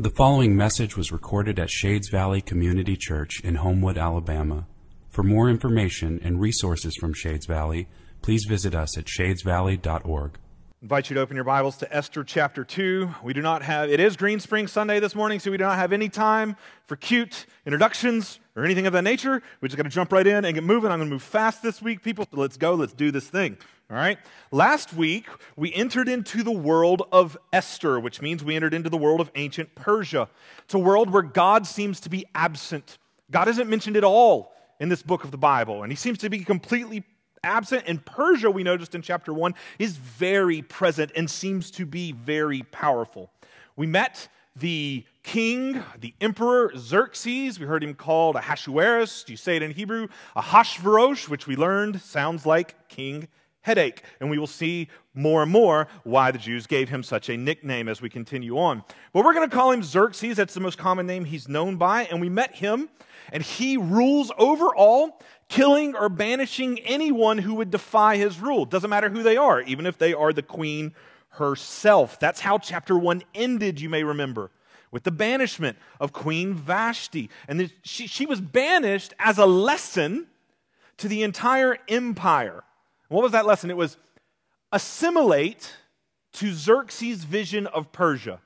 The following message was recorded at Shades Valley Community Church in Homewood, Alabama. For more information and resources from Shades Valley, please visit us at shadesvalley.org. invite you to open your Bibles to Esther chapter 2. We do not have, it is Green Spring Sunday this morning, so we do not have any time for cute introductions or anything of that nature. We just got to jump right in and get moving. I'm going to move fast this week, people. So let's go. Let's do this thing. All right. Last week, we entered into the world of Esther, which means we entered into the world of ancient Persia. It's a world where God seems to be absent. God isn't mentioned at all in this book of the Bible, and he seems to be completely absent. And Persia, we noticed in chapter 1, is very present and seems to be very powerful. We met the king, the emperor Xerxes. We heard him called Ahasuerus. Do you say it in Hebrew, Ahashverosh, which we learned sounds like king headache. And we will see more and more why the Jews gave him such a nickname as we continue on. But we're going to call him Xerxes. That's the most common name he's known by. And we met him, and he rules over all, killing or banishing anyone who would defy his rule. Doesn't matter who they are, even if they are the queen herself. That's how chapter 1 ended, you may remember. With the banishment of Queen Vashti. And she, she was banished as a lesson to the entire empire. What was that lesson? It was assimilate to Xerxes' vision of Persia.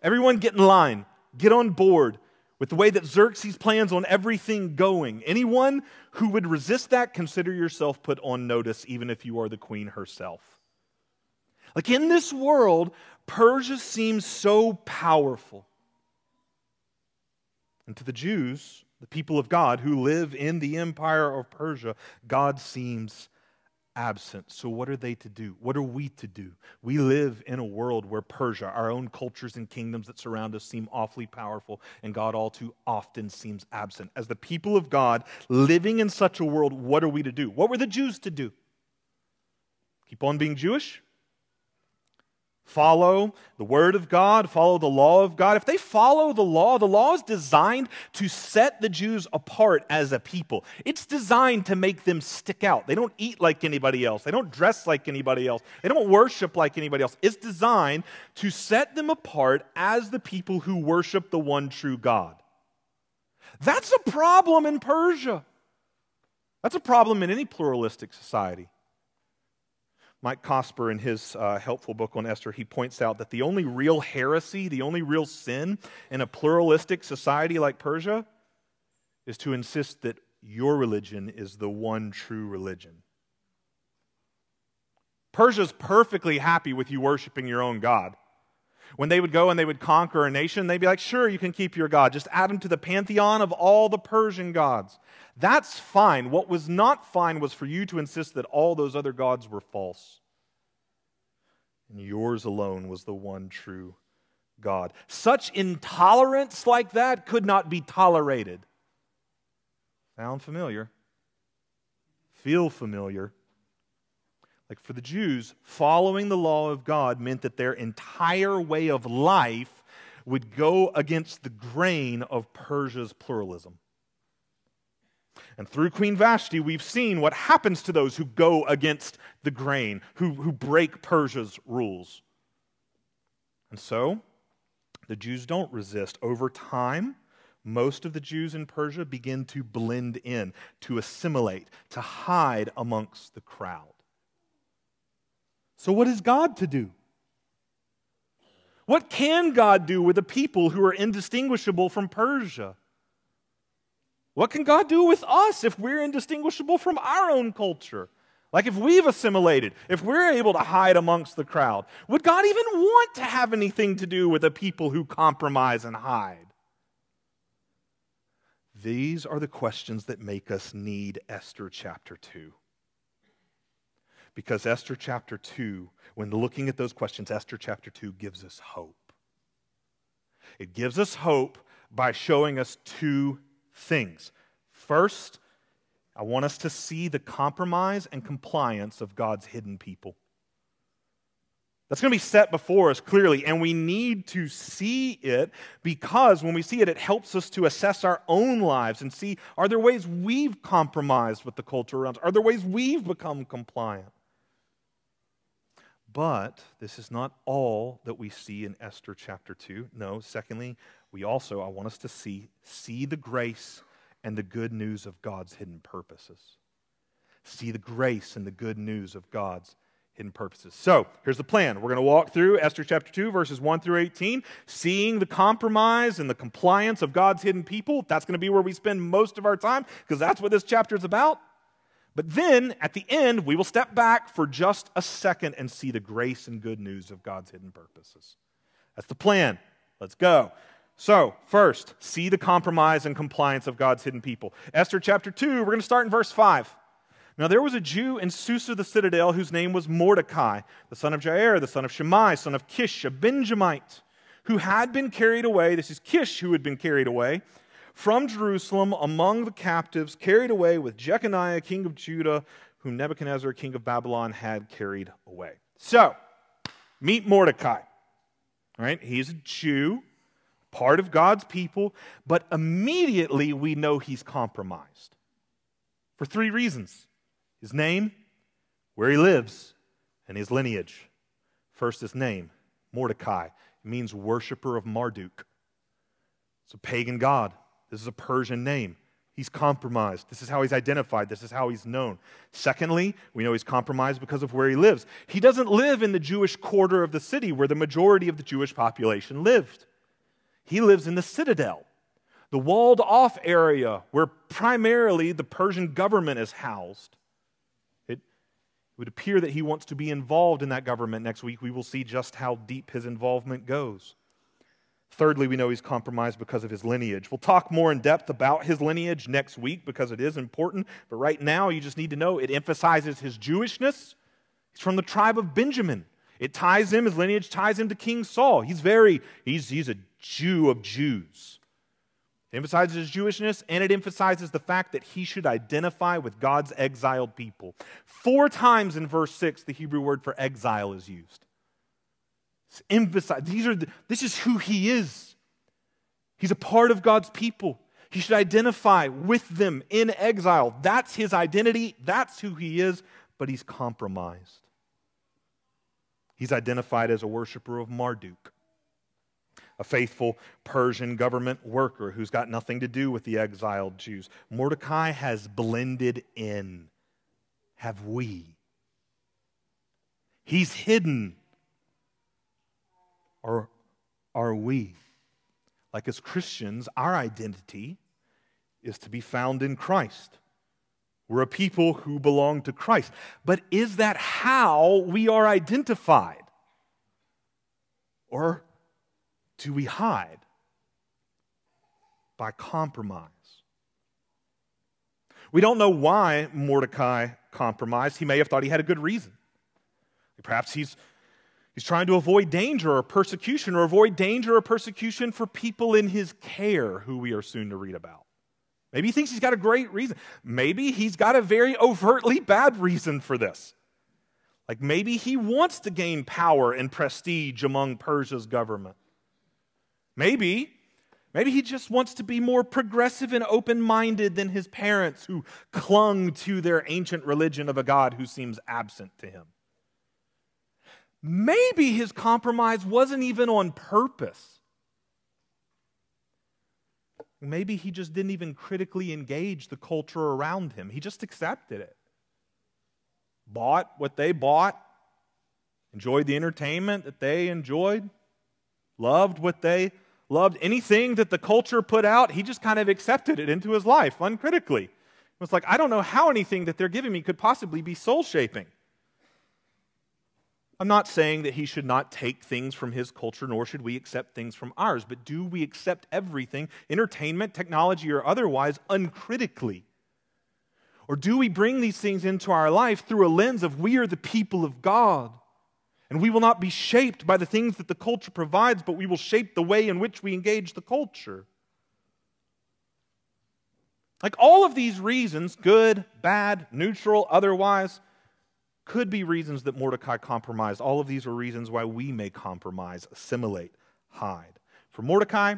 Everyone get in line, get on board with the way that Xerxes plans on everything going. Anyone who would resist that, consider yourself put on notice, even if you are the queen herself. Like in this world, Persia seems so powerful. And to the Jews, the people of God who live in the empire of Persia, God seems absent. So, what are they to do? What are we to do? We live in a world where Persia, our own cultures and kingdoms that surround us, seem awfully powerful, and God all too often seems absent. As the people of God living in such a world, what are we to do? What were the Jews to do? Keep on being Jewish? Follow the Word of God, follow the law of God, if they follow the law, the law is designed to set the Jews apart as a people. It's designed to make them stick out. They don't eat like anybody else, they don't dress like anybody else, they don't worship like anybody else. It's designed to set them apart as the people who worship the one true God. That's a problem in Persia. That's a problem in any pluralistic society. Mike Cosper, in his uh, helpful book on Esther, he points out that the only real heresy, the only real sin in a pluralistic society like Persia is to insist that your religion is the one true religion. Persia's perfectly happy with you worshiping your own God. When they would go and they would conquer a nation, they'd be like, sure, you can keep your God. Just add him to the pantheon of all the Persian gods. That's fine. What was not fine was for you to insist that all those other gods were false. And yours alone was the one true God. Such intolerance like that could not be tolerated. Sound familiar? Feel familiar? Like for the Jews, following the law of God meant that their entire way of life would go against the grain of Persia's pluralism. And through Queen Vashti, we've seen what happens to those who go against the grain, who, who break Persia's rules. And so, the Jews don't resist. Over time, most of the Jews in Persia begin to blend in, to assimilate, to hide amongst the crowd. So, what is God to do? What can God do with a people who are indistinguishable from Persia? What can God do with us if we're indistinguishable from our own culture? Like if we've assimilated, if we're able to hide amongst the crowd, would God even want to have anything to do with a people who compromise and hide? These are the questions that make us need Esther chapter 2. Because Esther chapter 2, when looking at those questions, Esther chapter 2 gives us hope. It gives us hope by showing us two things. First, I want us to see the compromise and compliance of God's hidden people. That's going to be set before us clearly, and we need to see it because when we see it, it helps us to assess our own lives and see are there ways we've compromised with the culture around us? Are there ways we've become compliant? But this is not all that we see in Esther chapter 2. No, secondly, we also, I want us to see, see the grace and the good news of God's hidden purposes. See the grace and the good news of God's hidden purposes. So here's the plan. We're going to walk through Esther chapter 2, verses 1 through 18, seeing the compromise and the compliance of God's hidden people. That's going to be where we spend most of our time because that's what this chapter is about. But then at the end, we will step back for just a second and see the grace and good news of God's hidden purposes. That's the plan. Let's go. So, first, see the compromise and compliance of God's hidden people. Esther chapter 2, we're going to start in verse 5. Now there was a Jew in Susa the citadel whose name was Mordecai, the son of Jair, the son of Shimei, son of Kish, a Benjamite, who had been carried away. This is Kish who had been carried away from Jerusalem among the captives, carried away with Jeconiah, king of Judah, whom Nebuchadnezzar, king of Babylon, had carried away. So, meet Mordecai. Right? He's a Jew, part of God's people, but immediately we know he's compromised for three reasons his name, where he lives, and his lineage. First, his name, Mordecai. It means worshiper of Marduk. It's a pagan god. This is a Persian name. He's compromised. This is how he's identified. This is how he's known. Secondly, we know he's compromised because of where he lives. He doesn't live in the Jewish quarter of the city where the majority of the Jewish population lived. He lives in the citadel, the walled off area where primarily the Persian government is housed. It would appear that he wants to be involved in that government next week. We will see just how deep his involvement goes. Thirdly, we know he's compromised because of his lineage. We'll talk more in depth about his lineage next week because it is important. But right now, you just need to know it emphasizes his Jewishness. He's from the tribe of Benjamin. It ties him, his lineage ties him to King Saul. He's very, he's, he's a Jew of Jews. It emphasizes his Jewishness and it emphasizes the fact that he should identify with God's exiled people. Four times in verse 6, the Hebrew word for exile is used. It's emphasized, these are the, this is who he is. He's a part of God's people. He should identify with them in exile. That's his identity, that's who he is, but he's compromised. He's identified as a worshiper of Marduk a faithful Persian government worker who's got nothing to do with the exiled Jews. Mordecai has blended in. Have we? He's hidden. Or are we? Like as Christians, our identity is to be found in Christ. We're a people who belong to Christ. But is that how we are identified? Or do we hide? By compromise. We don't know why Mordecai compromised. He may have thought he had a good reason. Perhaps he's, he's trying to avoid danger or persecution, or avoid danger or persecution for people in his care, who we are soon to read about. Maybe he thinks he's got a great reason. Maybe he's got a very overtly bad reason for this. Like maybe he wants to gain power and prestige among Persia's government. Maybe, maybe he just wants to be more progressive and open minded than his parents who clung to their ancient religion of a God who seems absent to him. Maybe his compromise wasn't even on purpose. Maybe he just didn't even critically engage the culture around him. He just accepted it. Bought what they bought, enjoyed the entertainment that they enjoyed, loved what they loved anything that the culture put out, he just kind of accepted it into his life uncritically. It was like, I don't know how anything that they're giving me could possibly be soul shaping. I'm not saying that he should not take things from his culture, nor should we accept things from ours, but do we accept everything, entertainment, technology, or otherwise, uncritically? Or do we bring these things into our life through a lens of we are the people of God? And we will not be shaped by the things that the culture provides, but we will shape the way in which we engage the culture. Like all of these reasons, good, bad, neutral, otherwise, could be reasons that Mordecai compromised. All of these are reasons why we may compromise, assimilate, hide. For Mordecai,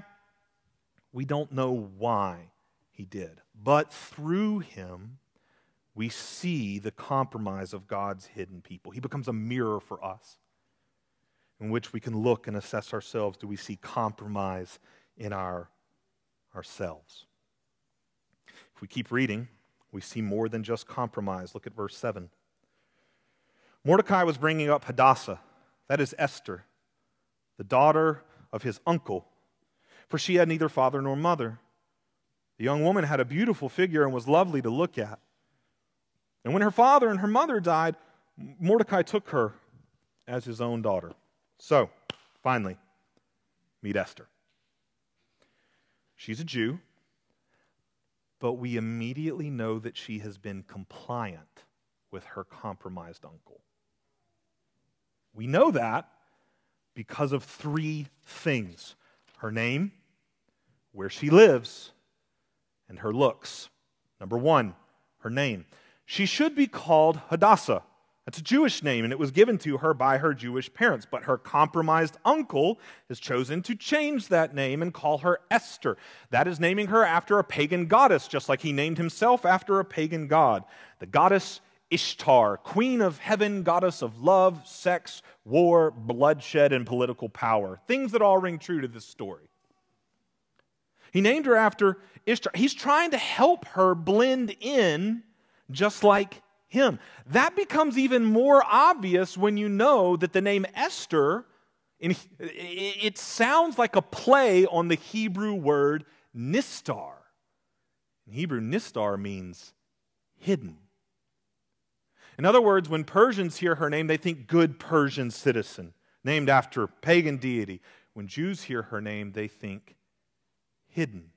we don't know why he did, but through him, we see the compromise of God's hidden people. He becomes a mirror for us. in which we can look and assess ourselves. Do we see compromise in our ourselves? If we keep reading, we see more than just compromise. Look at verse 7. Mordecai was bringing up Hadassah, that is Esther, the daughter of his uncle, for she had neither father nor mother. The young woman had a beautiful figure and was lovely to look at. And when her father and her mother died, Mordecai took her as his own daughter. So, finally, meet Esther. She's a Jew, but we immediately know that she has been compliant with her compromised uncle. We know that because of three things her name, where she lives, and her looks. Number one, her name. She should be called Hadassah. That's a Jewish name, and it was given to her by her Jewish parents. But her compromised uncle has chosen to change that name and call her Esther. That is naming her after a pagan goddess, just like he named himself after a pagan god. The goddess Ishtar, queen of heaven, goddess of love, sex, war, bloodshed, and political power. Things that all ring true to this story. He named her after Ishtar. He's trying to help her blend in just like him. That becomes even more obvious when you know that the name Esther, it sounds like a play on the Hebrew word nistar. In Hebrew, nistar means hidden. In other words, when Persians hear her name, they think good Persian citizen, named after pagan deity. When Jews hear her name, they think hidden.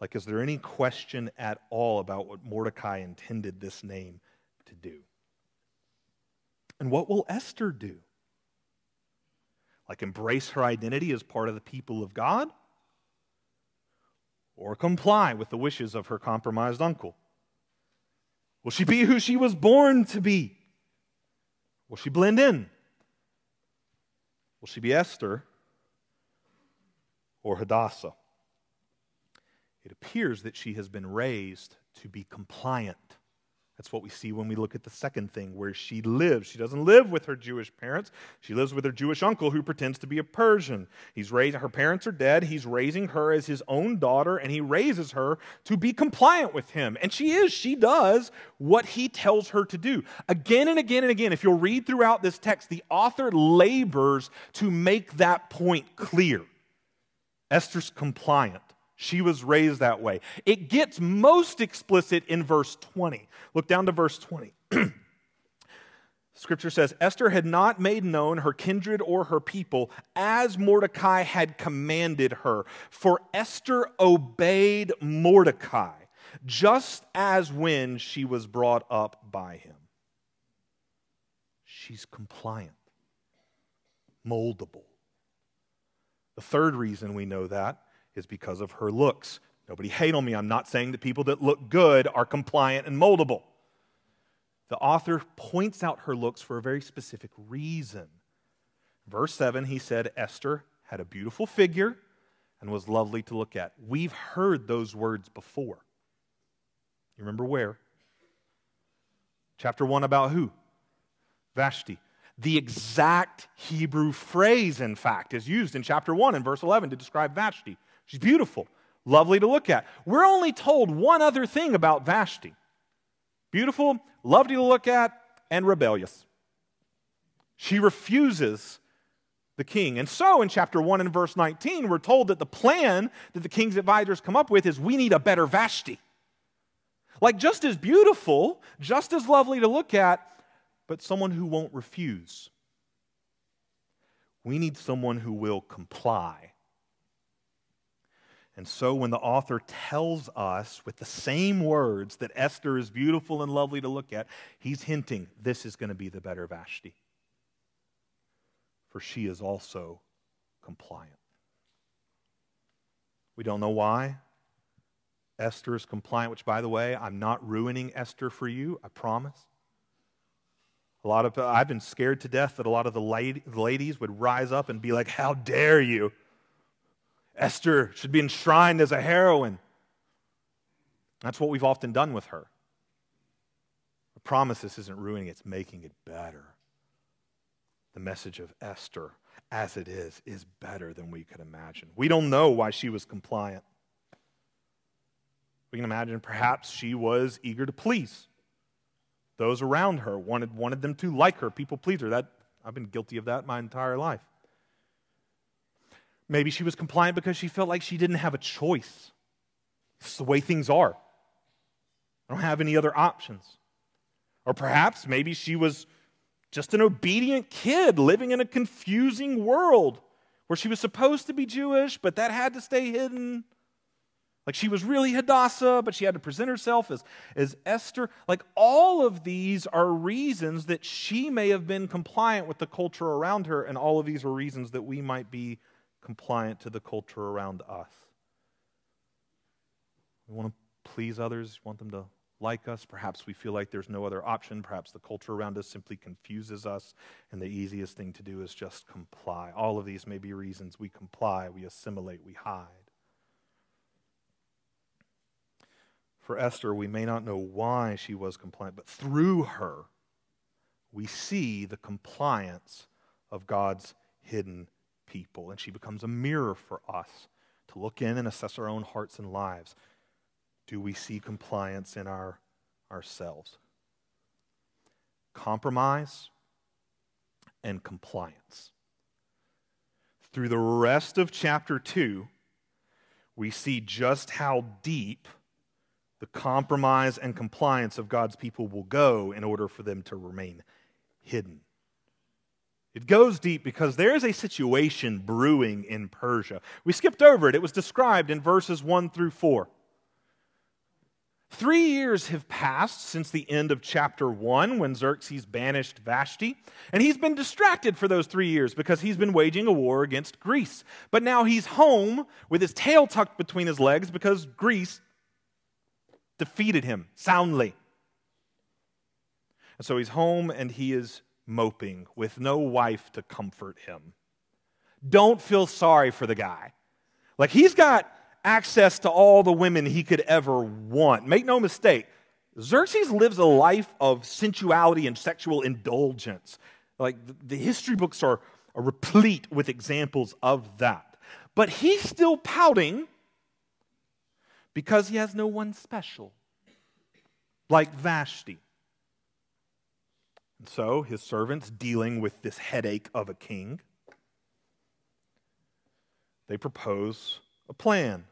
Like, is there any question at all about what Mordecai intended this name to do? And what will Esther do? Like, embrace her identity as part of the people of God? Or comply with the wishes of her compromised uncle? Will she be who she was born to be? Will she blend in? Will she be Esther or Hadassah? It appears that she has been raised to be compliant. That's what we see when we look at the second thing, where she lives. She doesn't live with her Jewish parents. She lives with her Jewish uncle who pretends to be a Persian. He's raising her parents are dead. He's raising her as his own daughter, and he raises her to be compliant with him. And she is, she does what he tells her to do. Again and again and again, if you'll read throughout this text, the author labors to make that point clear. Esther's compliant. She was raised that way. It gets most explicit in verse 20. Look down to verse 20. Scripture says Esther had not made known her kindred or her people as Mordecai had commanded her, for Esther obeyed Mordecai, just as when she was brought up by him. She's compliant, moldable. The third reason we know that is because of her looks. Nobody hate on me. I'm not saying that people that look good are compliant and moldable. The author points out her looks for a very specific reason. Verse 7, he said, Esther had a beautiful figure and was lovely to look at. We've heard those words before. You remember where? Chapter 1 about who? Vashti. The exact Hebrew phrase, in fact, is used in chapter 1 and verse 11 to describe Vashti. She's beautiful, lovely to look at. We're only told one other thing about Vashti beautiful, lovely to look at, and rebellious. She refuses the king. And so in chapter 1 and verse 19, we're told that the plan that the king's advisors come up with is we need a better Vashti. Like just as beautiful, just as lovely to look at, but someone who won't refuse. We need someone who will comply and so, when the author tells us with the same words that Esther is beautiful and lovely to look at, he's hinting this is going to be the better Vashti. For she is also compliant. We don't know why. Esther is compliant, which, by the way, I'm not ruining Esther for you, I promise. A lot of, I've been scared to death that a lot of the ladies would rise up and be like, How dare you? Esther should be enshrined as a heroine. That's what we've often done with her. I promise this isn't ruining it, it's making it better. the message of Esther, as it is, is better than we could imagine. We don't know why she was compliant. We can imagine perhaps she was eager to please those around her, wanted, wanted them to like her, people pleaser. That, I've been guilty of that my entire life. Maybe she was compliant because she felt like she didn't have a choice. It's the way things are. I don't have any other options. Or perhaps maybe she was just an obedient kid living in a confusing world where she was supposed to be Jewish, but that had to stay hidden. Like she was really Hadassah, but she had to present herself as, as Esther. Like all of these are reasons that she may have been compliant with the culture around her, and all of these are reasons that we might be compliant to the culture around us. We want to please others, want them to like us. Perhaps we feel like there's no other option. Perhaps the culture around us simply confuses us, and the easiest thing to do is just comply. All of these may be reasons we comply, we assimilate, we hide. For Esther, we may not know why she was compliant, but through her, we see the compliance of God's hidden people. And she becomes a mirror for us to look in and assess our own hearts and lives. Do we see compliance in our, ourselves? Compromise and compliance. Through the rest of chapter 2, we see just how deep the compromise and compliance of God's people will go in order for them to remain hidden. It goes deep because there is a situation brewing in Persia. We skipped over it, it was described in verses 1 through 4. Three years have passed since the end of chapter 1 when Xerxes banished Vashti, and he's been distracted for those three years because he's been waging a war against Greece. But now he's home with his tail tucked between his legs because Greece defeated him soundly. And so he's home and he is moping with no wife to comfort him. Don't feel sorry for the guy. Like he's got access to all the women he could ever want. Make no mistake, Xerxes lives a life of sensuality and sexual indulgence. Like the history books are, are replete with examples of that. But he's still pouting because he has no one special, like Vashti. So his servants, dealing with this headache of a king, they propose a plan.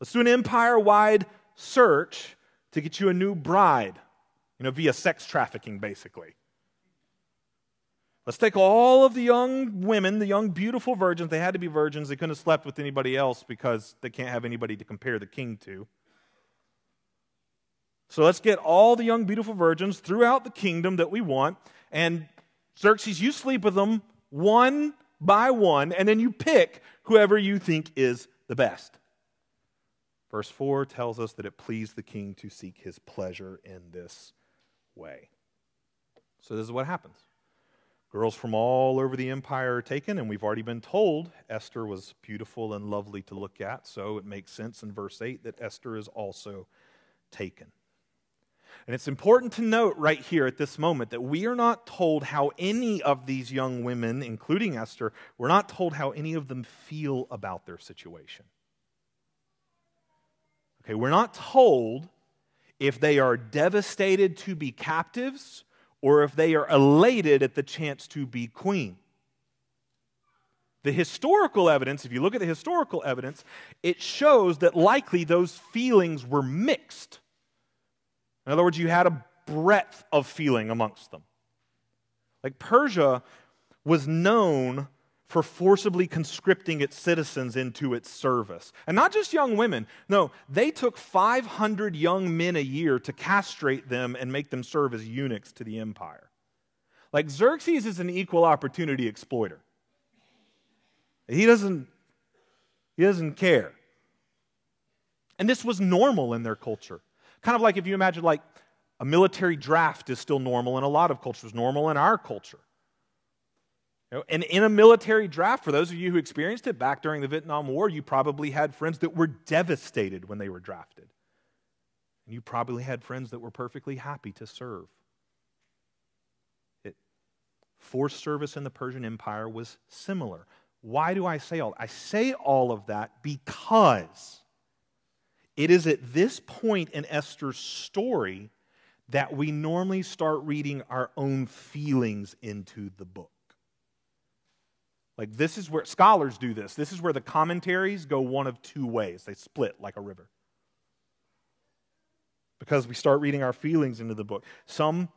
Let's do an empire wide search to get you a new bride, you know, via sex trafficking, basically. Let's take all of the young women, the young, beautiful virgins. They had to be virgins. They couldn't have slept with anybody else because they can't have anybody to compare the king to. So let's get all the young, beautiful virgins throughout the kingdom that we want. And Xerxes, you sleep with them one by one, and then you pick whoever you think is the best. Verse 4 tells us that it pleased the king to seek his pleasure in this way. So, this is what happens. Girls from all over the empire are taken, and we've already been told Esther was beautiful and lovely to look at, so it makes sense in verse 8 that Esther is also taken. And it's important to note right here at this moment that we are not told how any of these young women, including Esther, we're not told how any of them feel about their situation. Okay, we're not told if they are devastated to be captives or if they are elated at the chance to be queen. The historical evidence, if you look at the historical evidence, it shows that likely those feelings were mixed. In other words, you had a breadth of feeling amongst them. Like Persia was known for forcibly conscripting its citizens into its service. And not just young women. No, they took 500 young men a year to castrate them and make them serve as eunuchs to the empire. Like Xerxes is an equal opportunity exploiter. He doesn't he doesn't care. And this was normal in their culture. Kind of like if you imagine like a military draft is still normal in a lot of cultures, normal in our culture. You know, and in a military draft, for those of you who experienced it back during the Vietnam War, you probably had friends that were devastated when they were drafted. And you probably had friends that were perfectly happy to serve. It Forced service in the Persian Empire was similar. Why do I say all? I say all of that because it is at this point in Esther's story that we normally start reading our own feelings into the book. Like, this is where scholars do this. This is where the commentaries go one of two ways. They split like a river. Because we start reading our feelings into the book. Some,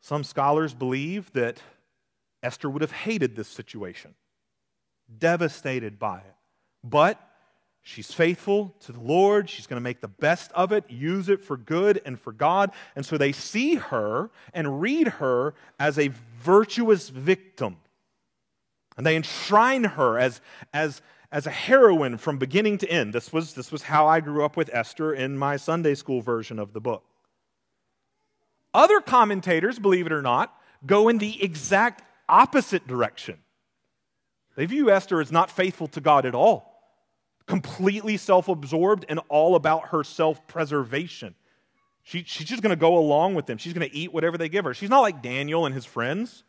some scholars believe that Esther would have hated this situation, devastated by it. But She's faithful to the Lord. She's going to make the best of it, use it for good and for God. And so they see her and read her as a virtuous victim. And they enshrine her as, as, as a heroine from beginning to end. This was, this was how I grew up with Esther in my Sunday school version of the book. Other commentators, believe it or not, go in the exact opposite direction. They view Esther as not faithful to God at all completely self absorbed and all about her self preservation. She, she's just going to go along with them. She's going to eat whatever they give her. She's not like Daniel and his friends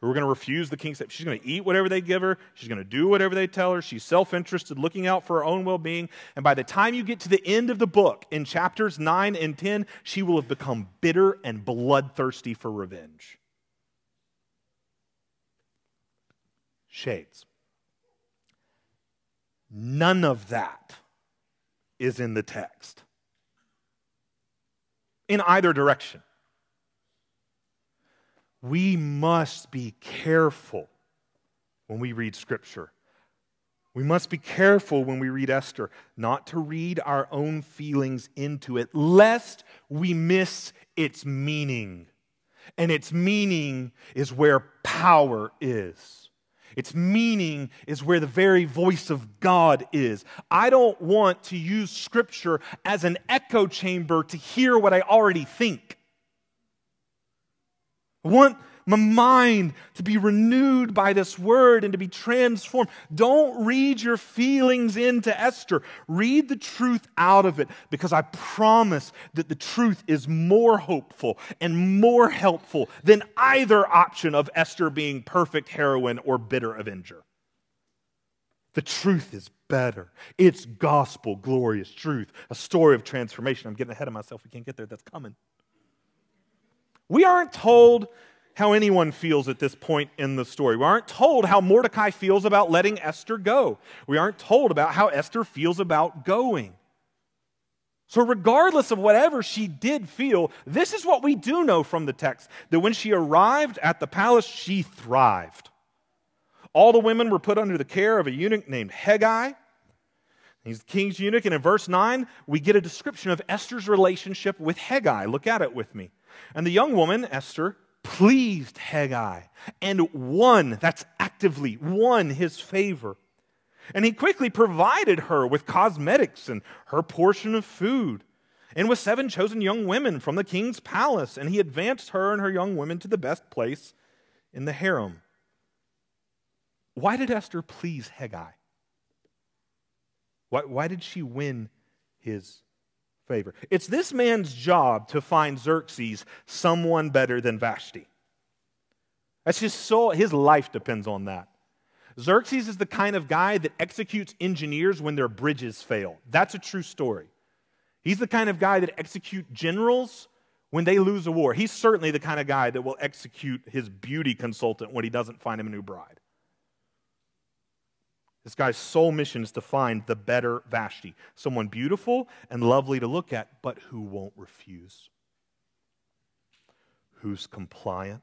who are going to refuse the king's. She's going to eat whatever they give her. She's going to do whatever they tell her. She's self interested, looking out for her own well being. And by the time you get to the end of the book, in chapters 9 and 10, she will have become bitter and bloodthirsty for revenge. Shades. None of that is in the text in either direction. We must be careful when we read Scripture. We must be careful when we read Esther not to read our own feelings into it, lest we miss its meaning. And its meaning is where power is. Its meaning is where the very voice of God is. I don't want to use Scripture as an echo chamber to hear what I already think. I want my mind to be renewed by this word and to be transformed. Don't read your feelings into Esther. Read the truth out of it because I promise that the truth is more hopeful and more helpful than either option of Esther being perfect heroine or bitter avenger. The truth is better. It's gospel, glorious truth, a story of transformation. I'm getting ahead of myself. We can't get there. That's coming. We aren't told how anyone feels at this point in the story. We aren't told how Mordecai feels about letting Esther go. We aren't told about how Esther feels about going. So, regardless of whatever she did feel, this is what we do know from the text that when she arrived at the palace, she thrived. All the women were put under the care of a eunuch named Hegai. He's the king's eunuch, and in verse 9, we get a description of Esther's relationship with Hegai. Look at it with me. And the young woman, Esther, pleased Hegai and won, that's actively won his favor. And he quickly provided her with cosmetics and her portion of food, and with seven chosen young women from the king's palace. And he advanced her and her young women to the best place in the harem. Why did Esther please Hegai? Why, why did she win his favor. It's this man's job to find Xerxes someone better than Vashti. That's just so, his life depends on that. Xerxes is the kind of guy that executes engineers when their bridges fail. That's a true story. He's the kind of guy that executes generals when they lose a war. He's certainly the kind of guy that will execute his beauty consultant when he doesn't find him a new bride. This guy's sole mission is to find the better Vashti, someone beautiful and lovely to look at, but who won't refuse, who's compliant,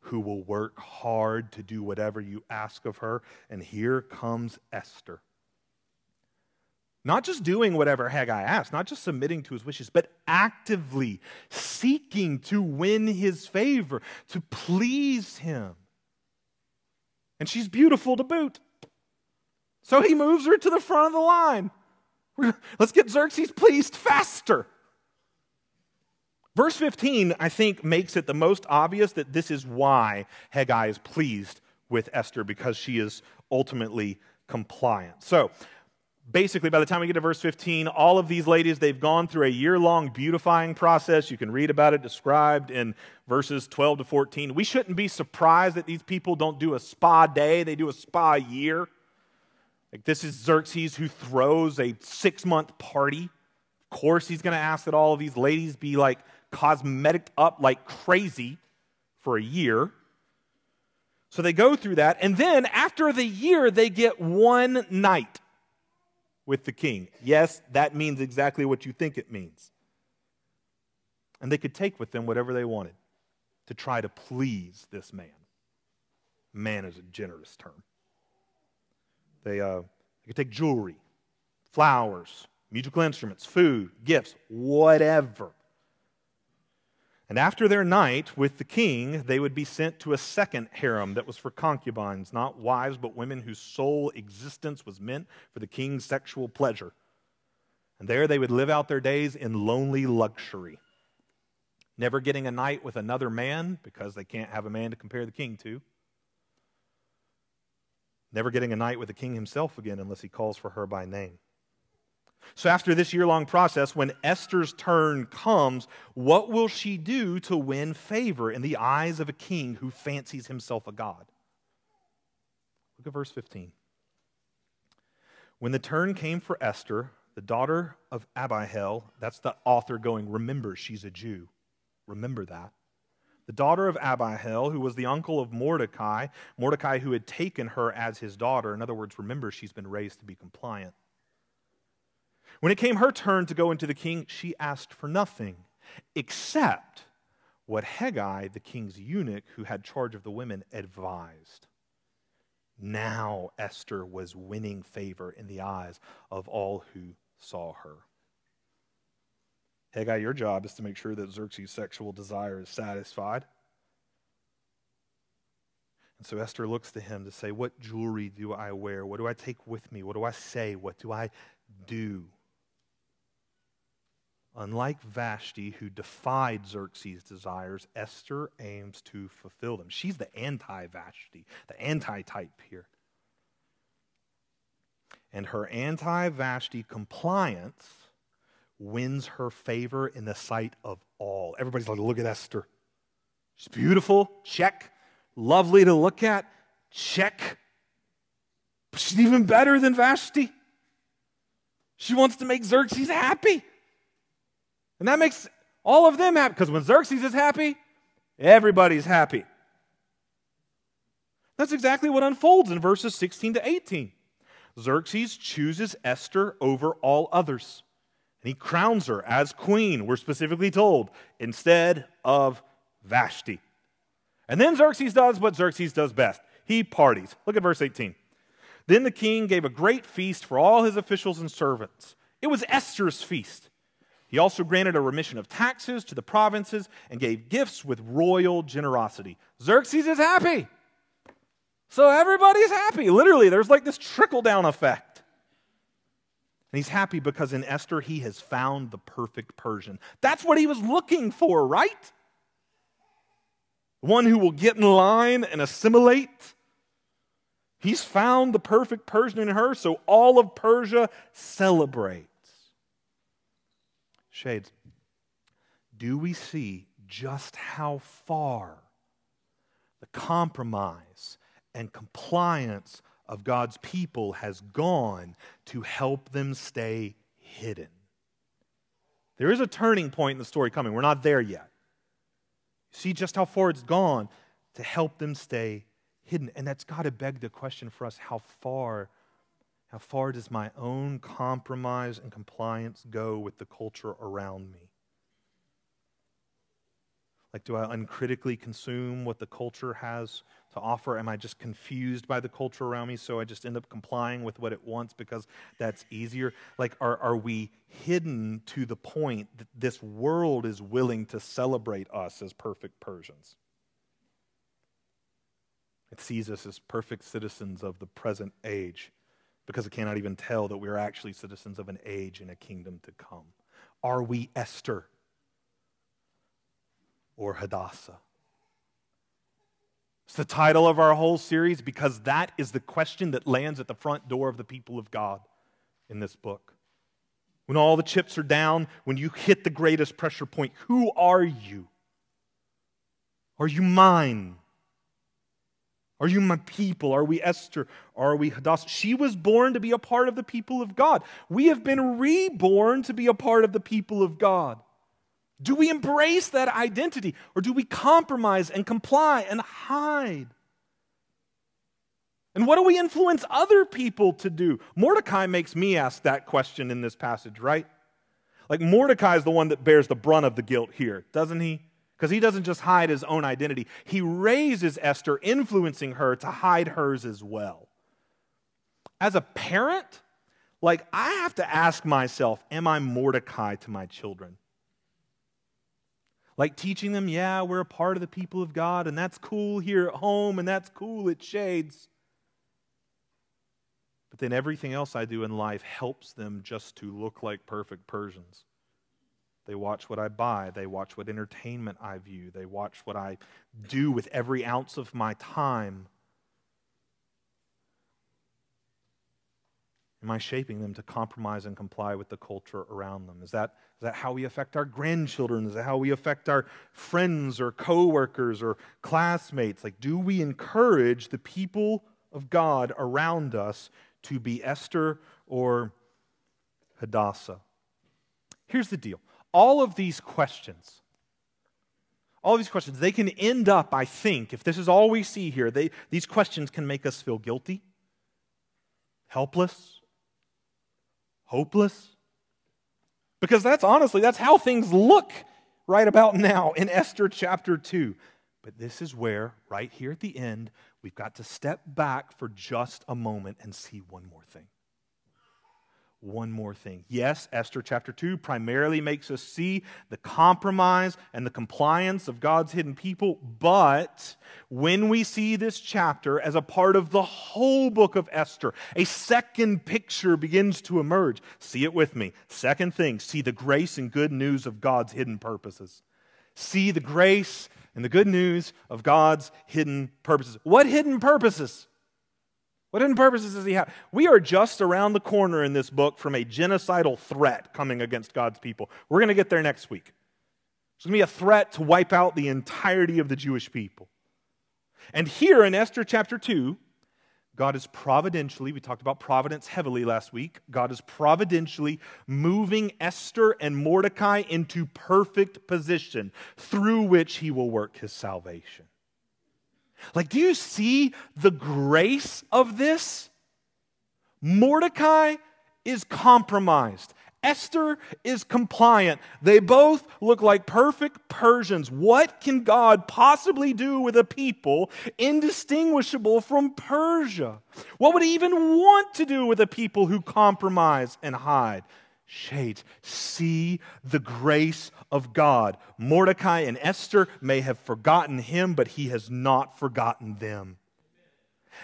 who will work hard to do whatever you ask of her. And here comes Esther. Not just doing whatever Hegai asked, not just submitting to his wishes, but actively seeking to win his favor, to please him. And she's beautiful to boot. So he moves her to the front of the line. Let's get Xerxes pleased faster. Verse 15, I think, makes it the most obvious that this is why Hegai is pleased with Esther because she is ultimately compliant. So, basically, by the time we get to verse 15, all of these ladies, they've gone through a year long beautifying process. You can read about it described in verses 12 to 14. We shouldn't be surprised that these people don't do a spa day, they do a spa year. Like, this is Xerxes who throws a six month party. Of course, he's going to ask that all of these ladies be like cosmetic up like crazy for a year. So they go through that. And then after the year, they get one night with the king. Yes, that means exactly what you think it means. And they could take with them whatever they wanted to try to please this man. Man is a generous term. They, uh, they could take jewelry, flowers, musical instruments, food, gifts, whatever. And after their night with the king, they would be sent to a second harem that was for concubines, not wives, but women whose sole existence was meant for the king's sexual pleasure. And there they would live out their days in lonely luxury, never getting a night with another man because they can't have a man to compare the king to, never getting a night with the king himself again unless he calls for her by name. So, after this year long process, when Esther's turn comes, what will she do to win favor in the eyes of a king who fancies himself a god? Look at verse 15. When the turn came for Esther, the daughter of Abihail, that's the author going, remember, she's a Jew. Remember that. The daughter of Abihail, who was the uncle of Mordecai, Mordecai who had taken her as his daughter. In other words, remember, she's been raised to be compliant. When it came her turn to go into the king, she asked for nothing except what Hegai, the king's eunuch who had charge of the women, advised. Now Esther was winning favor in the eyes of all who saw her. Hegai, your job is to make sure that Xerxes' sexual desire is satisfied. And so Esther looks to him to say, What jewelry do I wear? What do I take with me? What do I say? What do I do? Unlike Vashti, who defied Xerxes' desires, Esther aims to fulfill them. She's the anti Vashti, the anti type here. And her anti Vashti compliance wins her favor in the sight of all. Everybody's like, look at Esther. She's beautiful, check. Lovely to look at, check. But she's even better than Vashti. She wants to make Xerxes happy. And that makes all of them happy because when Xerxes is happy, everybody's happy. That's exactly what unfolds in verses 16 to 18. Xerxes chooses Esther over all others, and he crowns her as queen, we're specifically told, instead of Vashti. And then Xerxes does what Xerxes does best he parties. Look at verse 18. Then the king gave a great feast for all his officials and servants. It was Esther's feast. He also granted a remission of taxes to the provinces and gave gifts with royal generosity. Xerxes is happy. So everybody's happy. Literally, there's like this trickle down effect. And he's happy because in Esther, he has found the perfect Persian. That's what he was looking for, right? One who will get in line and assimilate. He's found the perfect Persian in her, so all of Persia celebrates. Shades, do we see just how far the compromise and compliance of God's people has gone to help them stay hidden? There is a turning point in the story coming. We're not there yet. See just how far it's gone to help them stay hidden. And that's got to beg the question for us how far how far does my own compromise and compliance go with the culture around me? Like, do I uncritically consume what the culture has to offer? Am I just confused by the culture around me, so I just end up complying with what it wants because that's easier? Like, are, are we hidden to the point that this world is willing to celebrate us as perfect Persians? It sees us as perfect citizens of the present age because it cannot even tell that we are actually citizens of an age and a kingdom to come. Are we Esther or Hadassah? It's the title of our whole series because that is the question that lands at the front door of the people of God. in this book. When all the chips are down, when you hit the greatest pressure point, who are you? Are you mine? Are you my people? Are we Esther? Are we Hadassah? She was born to be a part of the people of God. We have been reborn to be a part of the people of God. Do we embrace that identity or do we compromise and comply and hide? And what do we influence other people to do? Mordecai makes me ask that question in this passage, right? Like Mordecai is the one that bears the brunt of the guilt here, doesn't he? Because he doesn't just hide his own identity, he raises Esther, influencing her to hide hers as well. As a parent, like I have to ask myself, am I Mordecai to my children? Like teaching them, yeah, we're a part of the people of God, and that's cool here at home, and that's cool at Shades. But then everything else I do in life helps them just to look like perfect Persians. They watch what I buy. They watch what entertainment I view. They watch what I do with every ounce of my time. Am I shaping them to compromise and comply with the culture around them? Is that, is that how we affect our grandchildren? Is that how we affect our friends or coworkers or classmates? Like, do we encourage the people of God around us to be Esther or Hadassah? Here's the deal all of these questions, all of these questions, they can end up, I think, if this is all we see here, they, these questions can make us feel guilty, helpless, hopeless. Because that's honestly, that's how things look right about now in Esther chapter 2. But this is where, right here at the end, we've got to step back for just a moment and see one more thing one more thing. Yes, Esther chapter 2 primarily makes us see the compromise and the compliance of God's hidden people, but when we see this chapter as a part of the whole book of Esther, a second picture begins to emerge. See it with me. Second thing, see the grace and good news of God's hidden purposes. See the grace and the good news of God's hidden purposes. What hidden purposes? What hidden purposes does he have? We are just around the corner in this book from a genocidal threat coming against God's people. We're going to get there next week. It's going to be a threat to wipe out the entirety of the Jewish people. And here in Esther chapter 2, God is providentially, we talked about providence heavily last week. God is providentially moving Esther and Mordecai into perfect position through which he will work his salvation. Like, do you see the grace of this? Mordecai is compromised. Esther is compliant. They both look like perfect Persians. What can God possibly do with a people indistinguishable from Persia? What would he even want to do with a people who compromise and hide? Shades, see the grace of God. Mordecai and Esther may have forgotten him, but he has not forgotten them.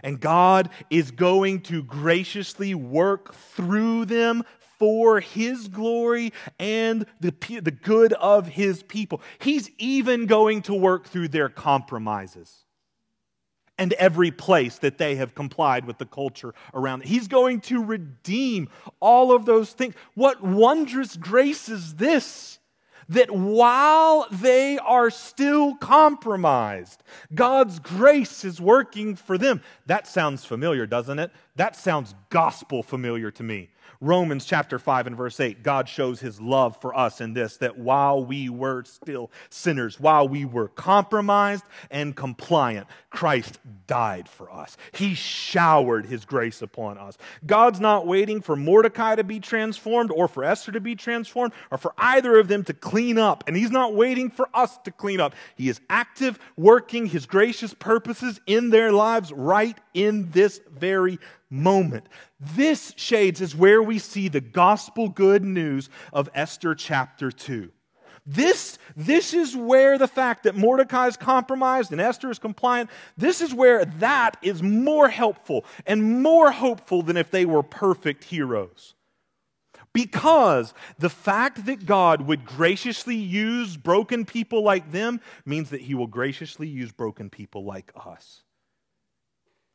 And God is going to graciously work through them for his glory and the, the good of his people. He's even going to work through their compromises and every place that they have complied with the culture around. He's going to redeem all of those things. What wondrous grace is this? That while they are still compromised, God's grace is working for them. That sounds familiar, doesn't it? That sounds gospel familiar to me. Romans chapter 5 and verse 8, God shows his love for us in this that while we were still sinners, while we were compromised and compliant, Christ died for us. He showered his grace upon us. God's not waiting for Mordecai to be transformed or for Esther to be transformed or for either of them to clean up. And he's not waiting for us to clean up. He is active, working his gracious purposes in their lives right in this very moment. This, shades, is where we see the gospel good news of Esther chapter 2. This, this is where the fact that Mordecai is compromised and Esther is compliant, this is where that is more helpful and more hopeful than if they were perfect heroes. Because the fact that God would graciously use broken people like them means that he will graciously use broken people like us.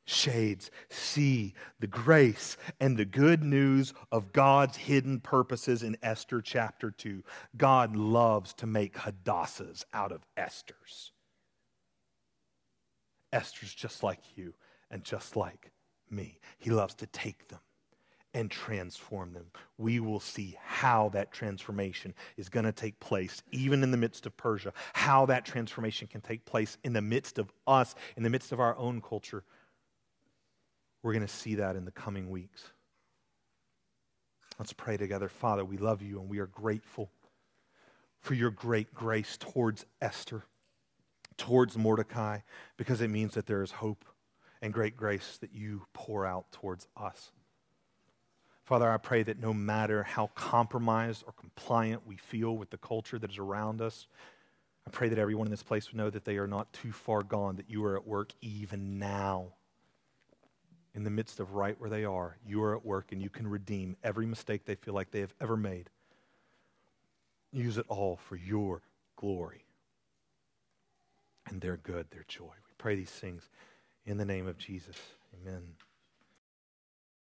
Shades see the grace and the good news of God's hidden purposes in Esther chapter 2. God loves to make Hadassahs out of Esther's. Esther's just like you and just like me. He loves to take them and transform them. We will see how that transformation is going to take place, even in the midst of Persia, how that transformation can take place in the midst of us, in the midst of our own culture. We're going to see that in the coming weeks. Let's pray together. Father, we love you and we are grateful for your great grace towards Esther, towards Mordecai, because it means that there is hope and great grace that you pour out towards us. Father, I pray that no matter how compromised or compliant we feel with the culture that is around us, I pray that everyone in this place would know that they are not too far gone, that you are at work even now. In the midst of right where they are, you are at work and you can redeem every mistake they feel like they have ever made. Use it all for your glory and their good, their joy. We pray these things in the name of Jesus. Amen.